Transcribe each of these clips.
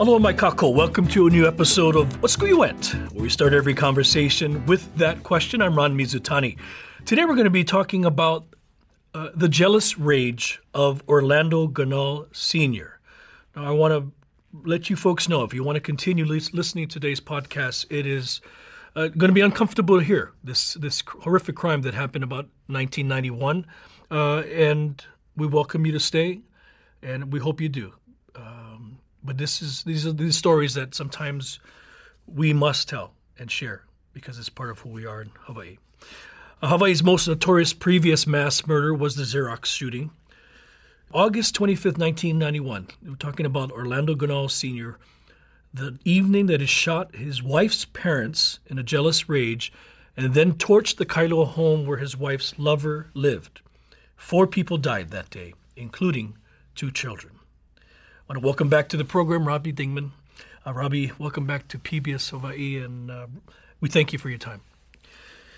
Aloha, mai kakou. Welcome to a new episode of What School You Went, where we start every conversation with that question. I'm Ron Mizutani. Today we're going to be talking about uh, the jealous rage of Orlando Ganal Sr. Now, I want to let you folks know if you want to continue listening to today's podcast, it is uh, going to be uncomfortable to hear this this horrific crime that happened about 1991, uh, and we welcome you to stay, and we hope you do. But this is these are these stories that sometimes we must tell and share because it's part of who we are in Hawaii. Hawaii's most notorious previous mass murder was the Xerox shooting. August 25th, 1991. We're talking about Orlando Ganal Sr., the evening that he shot his wife's parents in a jealous rage and then torched the Kailua home where his wife's lover lived. Four people died that day, including two children. I want to welcome back to the program Robbie Dingeman. Uh, Robbie, welcome back to PBS Hawaii, and uh, we thank you for your time.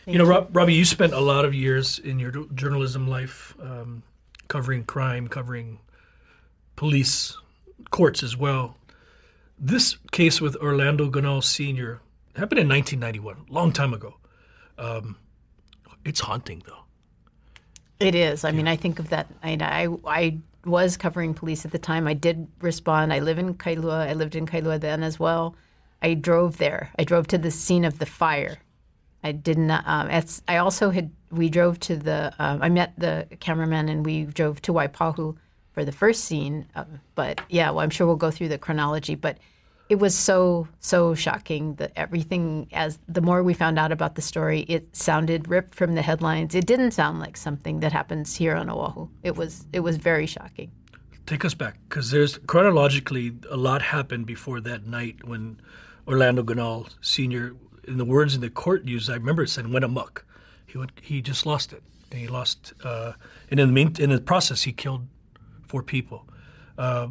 Thank you know, Rob, Robbie, you spent a lot of years in your journalism life um, covering crime, covering police, courts as well. This case with Orlando Ganal Sr. happened in 1991, long time ago. Um, it's haunting, though. It is. I yeah. mean, I think of that. I, I, I was covering police at the time. I did respond. I live in Kailua. I lived in Kailua then as well. I drove there. I drove to the scene of the fire. I did not. Um, I also had. We drove to the. Um, I met the cameraman and we drove to Waipahu for the first scene. Um, but yeah, well, I'm sure we'll go through the chronology. But it was so so shocking that everything. As the more we found out about the story, it sounded ripped from the headlines. It didn't sound like something that happens here on Oahu. It was. It was very shocking. Take us back, because there's chronologically a lot happened before that night when Orlando Ganal Sr in the words in the court used, I remember it said went amok. He went, he just lost it, and he lost. Uh, and in the mean, in the process, he killed four people. Uh,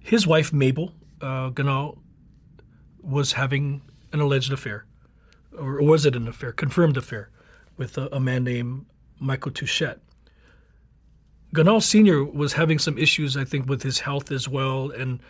his wife Mabel uh, Ganal was having an alleged affair, or was it an affair? Confirmed affair with a, a man named Michael Touchette. Ganal Senior was having some issues, I think, with his health as well, and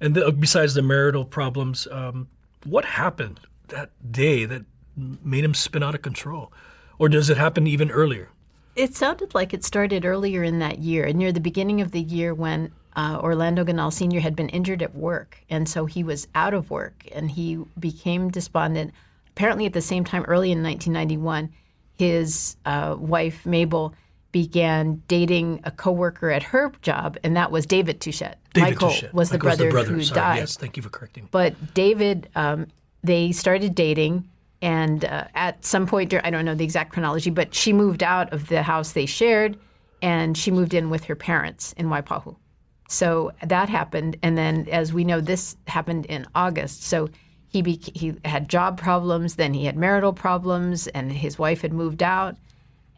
and the, besides the marital problems, um, what happened that day that made him spin out of control? Or does it happen even earlier? It sounded like it started earlier in that year, near the beginning of the year when uh, Orlando Ganal Sr. had been injured at work. And so he was out of work and he became despondent. Apparently, at the same time, early in 1991, his uh, wife, Mabel, began dating a coworker at her job, and that was David Touchette. David Michael Touchette. was the brother, the brother who Sorry. died. Yes, thank you for correcting me. But David um, they started dating. And uh, at some point, I don't know the exact chronology, but she moved out of the house they shared and she moved in with her parents in Waipahu. So that happened. And then, as we know, this happened in August. So he, he had job problems, then he had marital problems, and his wife had moved out.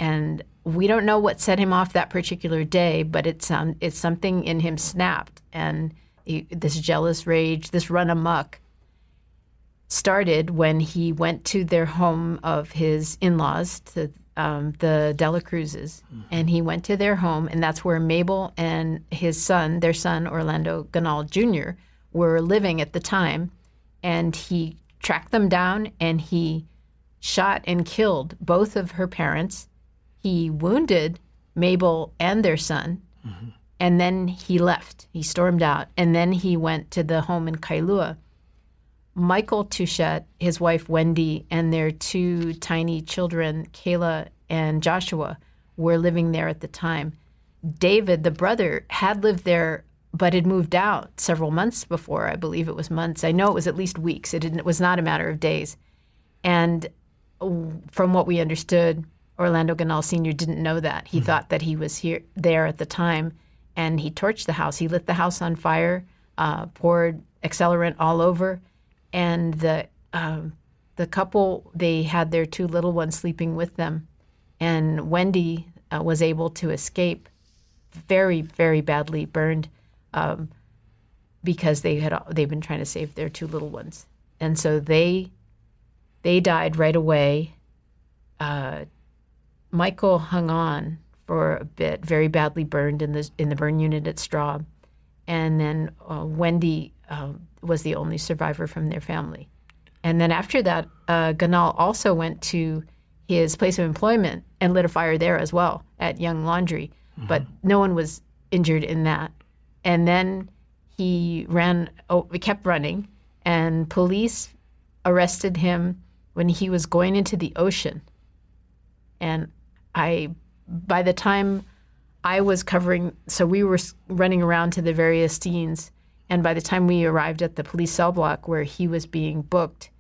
And we don't know what set him off that particular day, but it's, um, it's something in him snapped. And he, this jealous rage, this run amok started when he went to their home of his in-laws, to um, the Dela Cruzes, mm-hmm. and he went to their home, and that's where Mabel and his son, their son Orlando Ganal Jr., were living at the time, and he tracked them down and he shot and killed both of her parents. He wounded Mabel and their son, mm-hmm. and then he left. He stormed out, and then he went to the home in Kailua Michael Touchette, his wife Wendy, and their two tiny children, Kayla and Joshua, were living there at the time. David, the brother, had lived there but had moved out several months before. I believe it was months. I know it was at least weeks. It, it was not a matter of days. And from what we understood, Orlando Ganal Sr. didn't know that. He mm-hmm. thought that he was here there at the time, and he torched the house. He lit the house on fire, uh, poured accelerant all over, and the um, the couple they had their two little ones sleeping with them, and Wendy uh, was able to escape, very very badly burned, um, because they had they've been trying to save their two little ones, and so they they died right away. Uh, Michael hung on for a bit, very badly burned in the in the burn unit at Straub, and then uh, Wendy uh, was the only survivor from their family. And then after that, uh, Ganal also went to his place of employment and lit a fire there as well at Young Laundry, mm-hmm. but no one was injured in that. And then he ran, oh, kept running, and police arrested him when he was going into the ocean. And I, by the time I was covering, so we were running around to the various scenes. And by the time we arrived at the police cell block where he was being booked,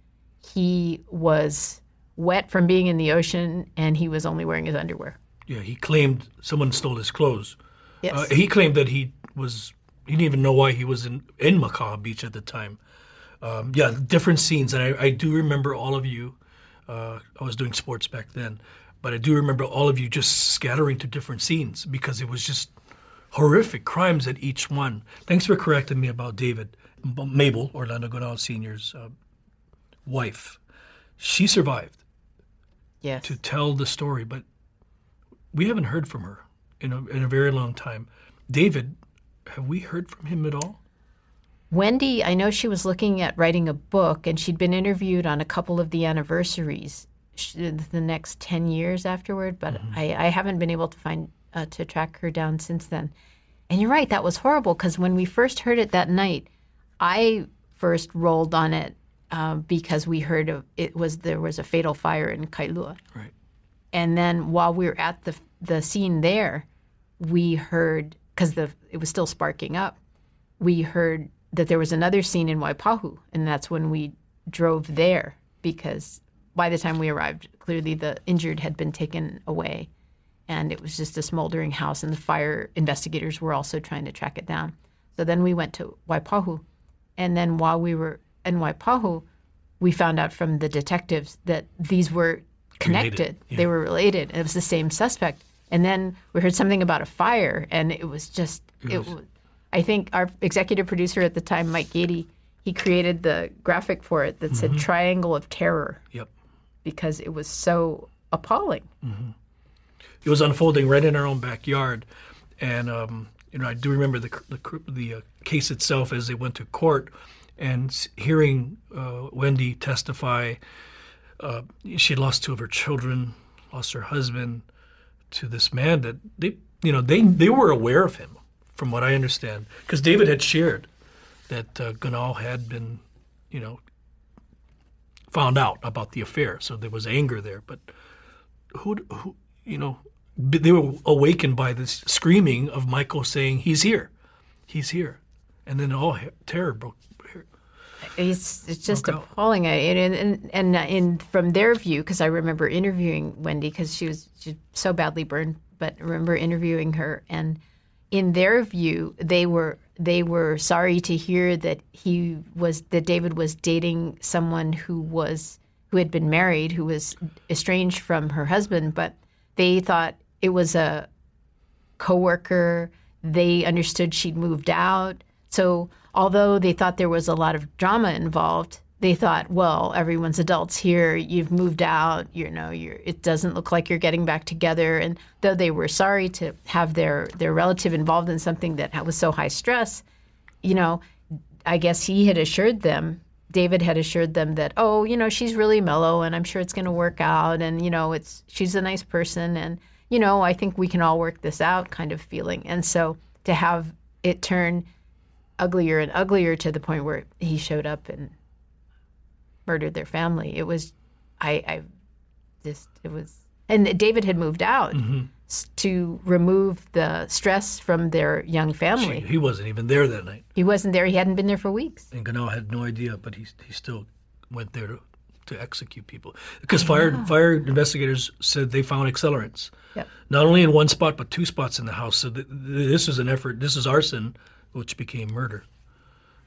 he was wet from being in the ocean and he was only wearing his underwear. Yeah, he claimed someone stole his clothes. Yes. Uh, he claimed that he was, he didn't even know why he was in, in Macau Beach at the time. Um, yeah, different scenes. And I, I, do remember all of you. Uh, I was doing sports back then. But I do remember all of you just scattering to different scenes because it was just horrific crimes at each one. Thanks for correcting me about David. Mabel, Orlando Ganal Sr.'s uh, wife, she survived yes. to tell the story, but we haven't heard from her in a, in a very long time. David, have we heard from him at all? Wendy, I know she was looking at writing a book, and she'd been interviewed on a couple of the anniversaries the next 10 years afterward, but mm-hmm. I, I, haven't been able to find uh, to track her down since then. And you're right, that was horrible because when we first heard it that night, I first rolled on it uh, because we heard of, it was there was a fatal fire in Kailua. Right. And then while we were at the the scene there, we heard because the it was still sparking up. We heard that there was another scene in Waipahu, and that's when we drove there because by the time we arrived, clearly the injured had been taken away, and it was just a smoldering house, and the fire investigators were also trying to track it down. So then we went to Waipahu, and then while we were in Waipahu, we found out from the detectives that these were connected. Yeah. They were related. It was the same suspect. And then we heard something about a fire, and it was just it. Was, it I think our executive producer at the time, Mike Gady, he created the graphic for it that mm-hmm. said "Triangle of Terror." Yep because it was so appalling. Mm-hmm. It was unfolding right in our own backyard, and um, you know I do remember the the, the uh, case itself as they went to court, and hearing uh, Wendy testify. Uh, she lost two of her children, lost her husband to this man that they, you know, they they were aware of him, from what I understand, because David had shared that uh, Ganal had been, you know, found out about the affair. So there was anger there. But who, who you know, they were awakened by this screaming of Michael saying, "He's here, he's here," and then all terror broke. It's it's just appalling, and and, and, and uh, from their view, because I remember interviewing Wendy because she was she so badly burned, but I remember interviewing her, and in their view, they were they were sorry to hear that he was that David was dating someone who was who had been married, who was estranged from her husband, but they thought it was a coworker. They understood she'd moved out. So although they thought there was a lot of drama involved, they thought, well, everyone's adults here. You've moved out. You know, it doesn't look like you're getting back together. And though they were sorry to have their their relative involved in something that was so high stress, you know, I guess he had assured them. David had assured them that, oh, you know, she's really mellow, and I'm sure it's going to work out, and you know, it's she's a nice person, and you know, I think we can all work this out, kind of feeling. And so to have it turn uglier and uglier to the point where he showed up and murdered their family. It was, I, I just, it was, and David had moved out mm-hmm. to remove the stress from their young family. he wasn't even there that night. He wasn't there. He hadn't been there for weeks. And Ganal had no idea, but he, he still went there to, to execute people. Because fire, yeah. fire investigators said they found accelerants. Yep. Not only in one spot, but two spots in the house. So th- this is an effort, this is arson, which became murder.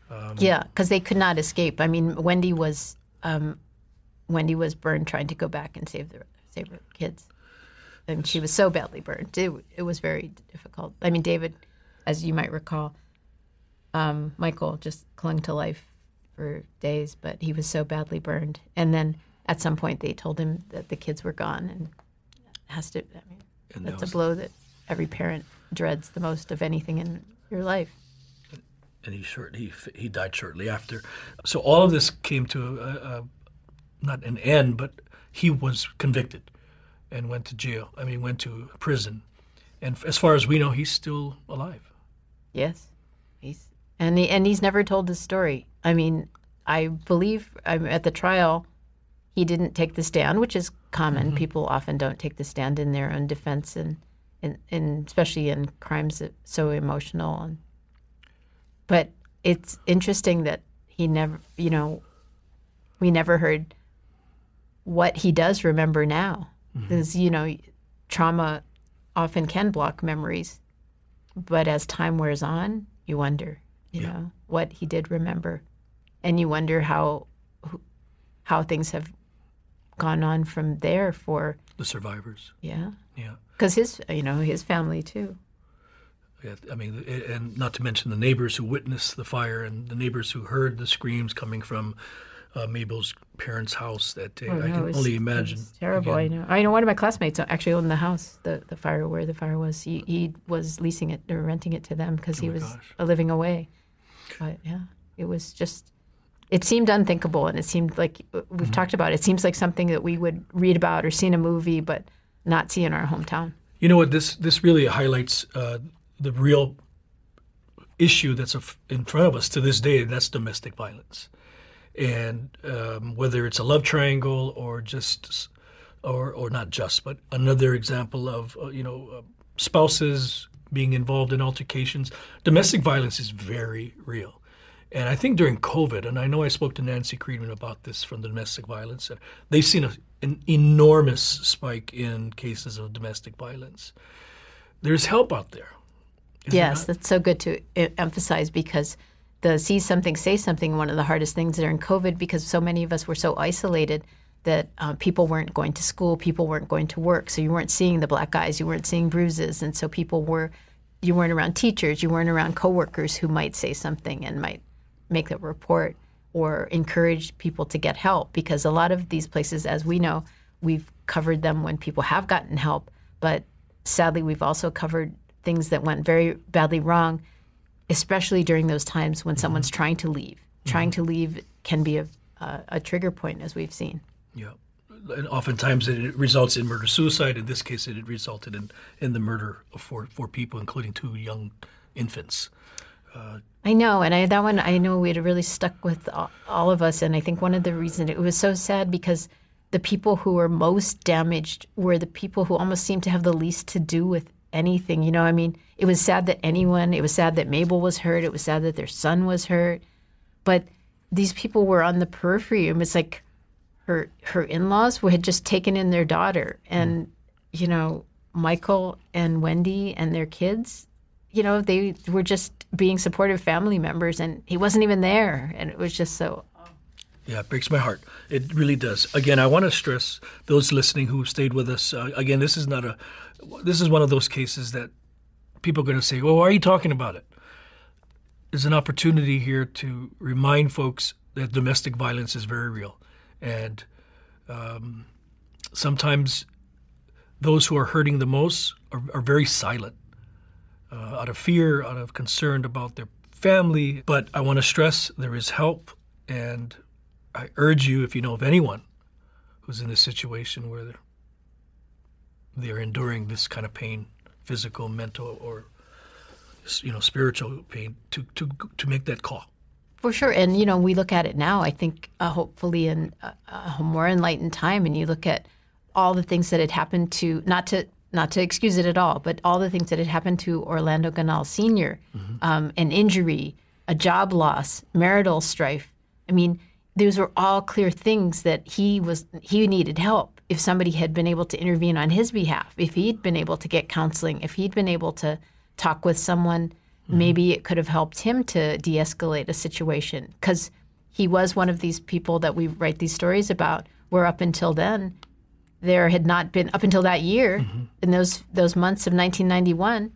Um, yeah, because they could not escape. I mean, Wendy was um, Wendy was burned trying to go back and save the her kids, and she was so badly burned. It it was very difficult. I mean, David, as you might recall, um, Michael just clung to life for days, but he was so badly burned. And then at some point, they told him that the kids were gone, and has to. I mean, And that that's was- a blow that every parent dreads the most of anything in your life. and he short he he died shortly after. So all of this came to a, a, not an end, but he was convicted and went to jail. I mean, went to prison, and as far as we know, he's still alive. Yes, he's and he, and he's never told his story. I mean, I believe um, at the trial, he didn't take the stand, which is common. People often don't take the stand in their own defense, and and, and especially in crimes that so emotional. And but it's interesting that he never, you know, we never heard what he does remember now, mm-hmm. because you know, trauma often can block memories but as time wears on, you wonder, you know, what he did remember, and you wonder how how things have gone on from there for The survivors, yeah, yeah. because his you know his family too. Yeah, I mean, and not to mention the neighbors who witnessed the fire and the neighbors who heard the screams coming from uh, Mabel's parents' house that day. Oh, I no, can it was- only it imagine. was terrible. Again, I know. I know. One of my classmates actually owned the house, the the fire where the fire was. He he was leasing it or renting it to them because he Oh my was gosh. living away. But yeah, it was just. It seemed unthinkable, and it seemed like uh, we've Mm-hmm. talked about. It seems like something that we would read about or see in a movie, but not see in our hometown. You know what? This this really highlights uh, the real issue that's in front of us to this day. and That's domestic violence, and um, whether it's a love triangle or just, or or not just, but another example of uh, you know uh, spouses being involved in altercations. Domestic violence is very real. And I think during COVID, and I know I spoke to Nancy Kreidman about this from the domestic violence, and they've seen a, an enormous spike in cases of domestic violence. There's help out there yes, that's so good to emphasize because the see something, say something, one of the hardest things during COVID because so many of us were so isolated that uh, people weren't going to school, people weren't going to work, so you weren't seeing the black eyes, you weren't seeing bruises, and so people were, you weren't around teachers, you weren't around coworkers who might say something and might make a report or encourage people to get help. Because a lot of these places, as we know, we've covered them when people have gotten help, but sadly, we've also covered things that went very badly wrong, especially during those times when someone's mm-hmm. trying to leave. Trying to mm-hmm. leave can be a, a, a trigger point, as we've seen. Yeah. And oftentimes it results in murder suicide. In this case, it resulted in, in the murder of four, four people, including two young infants. Uh, I know, and I, that one I know it really stuck with all, all of us. And I think one of the reasons it was so sad because the people who were most damaged were the people who almost seemed to have the least to do with anything. You know, I mean, it was sad that anyone. It was sad that Mabel was hurt. It was sad that their son was hurt. But these people were on the periphery. It was like her her in laws had just taken in their daughter, and you know, Michael and Wendy and their kids you know, they were just being supportive family members, and he wasn't even there, and it was just so. Yeah, it breaks my heart. It really does. Again, I want to stress those listening who stayed with us. Uh, again, this is not a. This is one of those cases that people are going to say, "Well, why are you talking about it?" There's an opportunity here to remind folks that domestic violence is very real, and um, sometimes those who are hurting the most are, are very silent, uh, out of fear, out of concern about their family. But I want to stress there is help, and I urge you, if you know of anyone who's in a situation where they're, they're enduring this kind of pain, physical, mental, or you know, spiritual pain, to to to make that call. For sure, and you know, we look at it now. I think uh, hopefully in a, a more enlightened time, and you look at all the things that had happened to not to not to excuse it at all, but all the things that had happened to Orlando Ganal Sr. Um, an injury, a job loss, marital strife. I mean, those were all clear things that he was he needed help. If somebody had been able to intervene on his behalf, if he'd been able to get counseling, if he'd been able to talk with someone, maybe it could have helped him to de-escalate a situation because he was one of these people that we write these stories about where up until then, there had not been up until that year Mm-hmm. in those those months of 1991,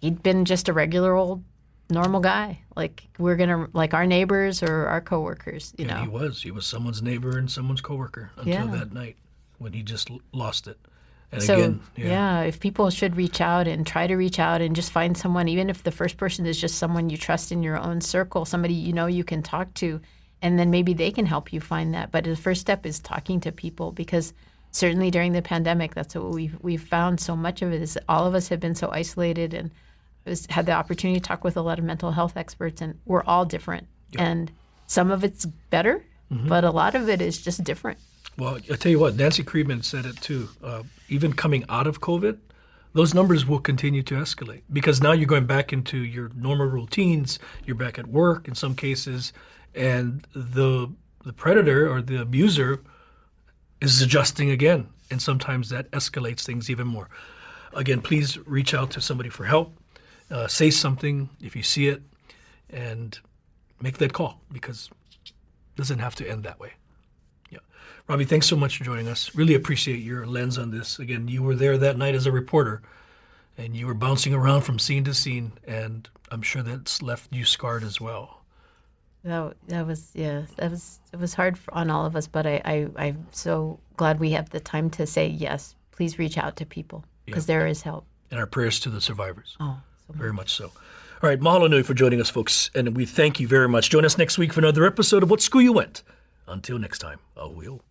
he'd been just a regular old normal guy. Like we're gonna like our neighbors or our coworkers, you And know. he was. He was someone's neighbor and someone's coworker until Yeah. that night when he just lost it. And So again, yeah. if people should reach out and try to reach out and just find someone, even if the first person is just someone you trust in your own circle, somebody you know you can talk to, and then maybe they can help you find that. But the first step is talking to people because certainly during the pandemic, that's what we've we've found. So much of it is all of us have been so isolated and was, had the opportunity to talk with a lot of mental health experts, and we're all different. And some of it's better, mm-hmm. but a lot of it is just different. Well, I tell you what, Nancy Kreidman said it too. Uh, even coming out of COVID, those numbers will continue to escalate because now you're going back into your normal routines. You're back at work in some cases, and the the predator or the abuser is adjusting again, and sometimes that escalates things even more. Again, please reach out to somebody for help. Uh, say something if you see it, and make that call because it doesn't have to end that way. Yeah. Robbie, thanks so much for joining us. Really appreciate your lens on this. Again, you were there that night as a reporter and you were bouncing around from scene to scene, and I'm sure that's left you scarred as well. That, that was yeah that was it was hard for, on all of us but I, I I'm so glad we have the time to say yes please reach out to people because there is help And our prayers to the survivors. oh so Very much so. All right, mahalo nui for joining us, folks, and we thank you very much. Join us next week for another episode of What School You Went. Until next time, a wheel.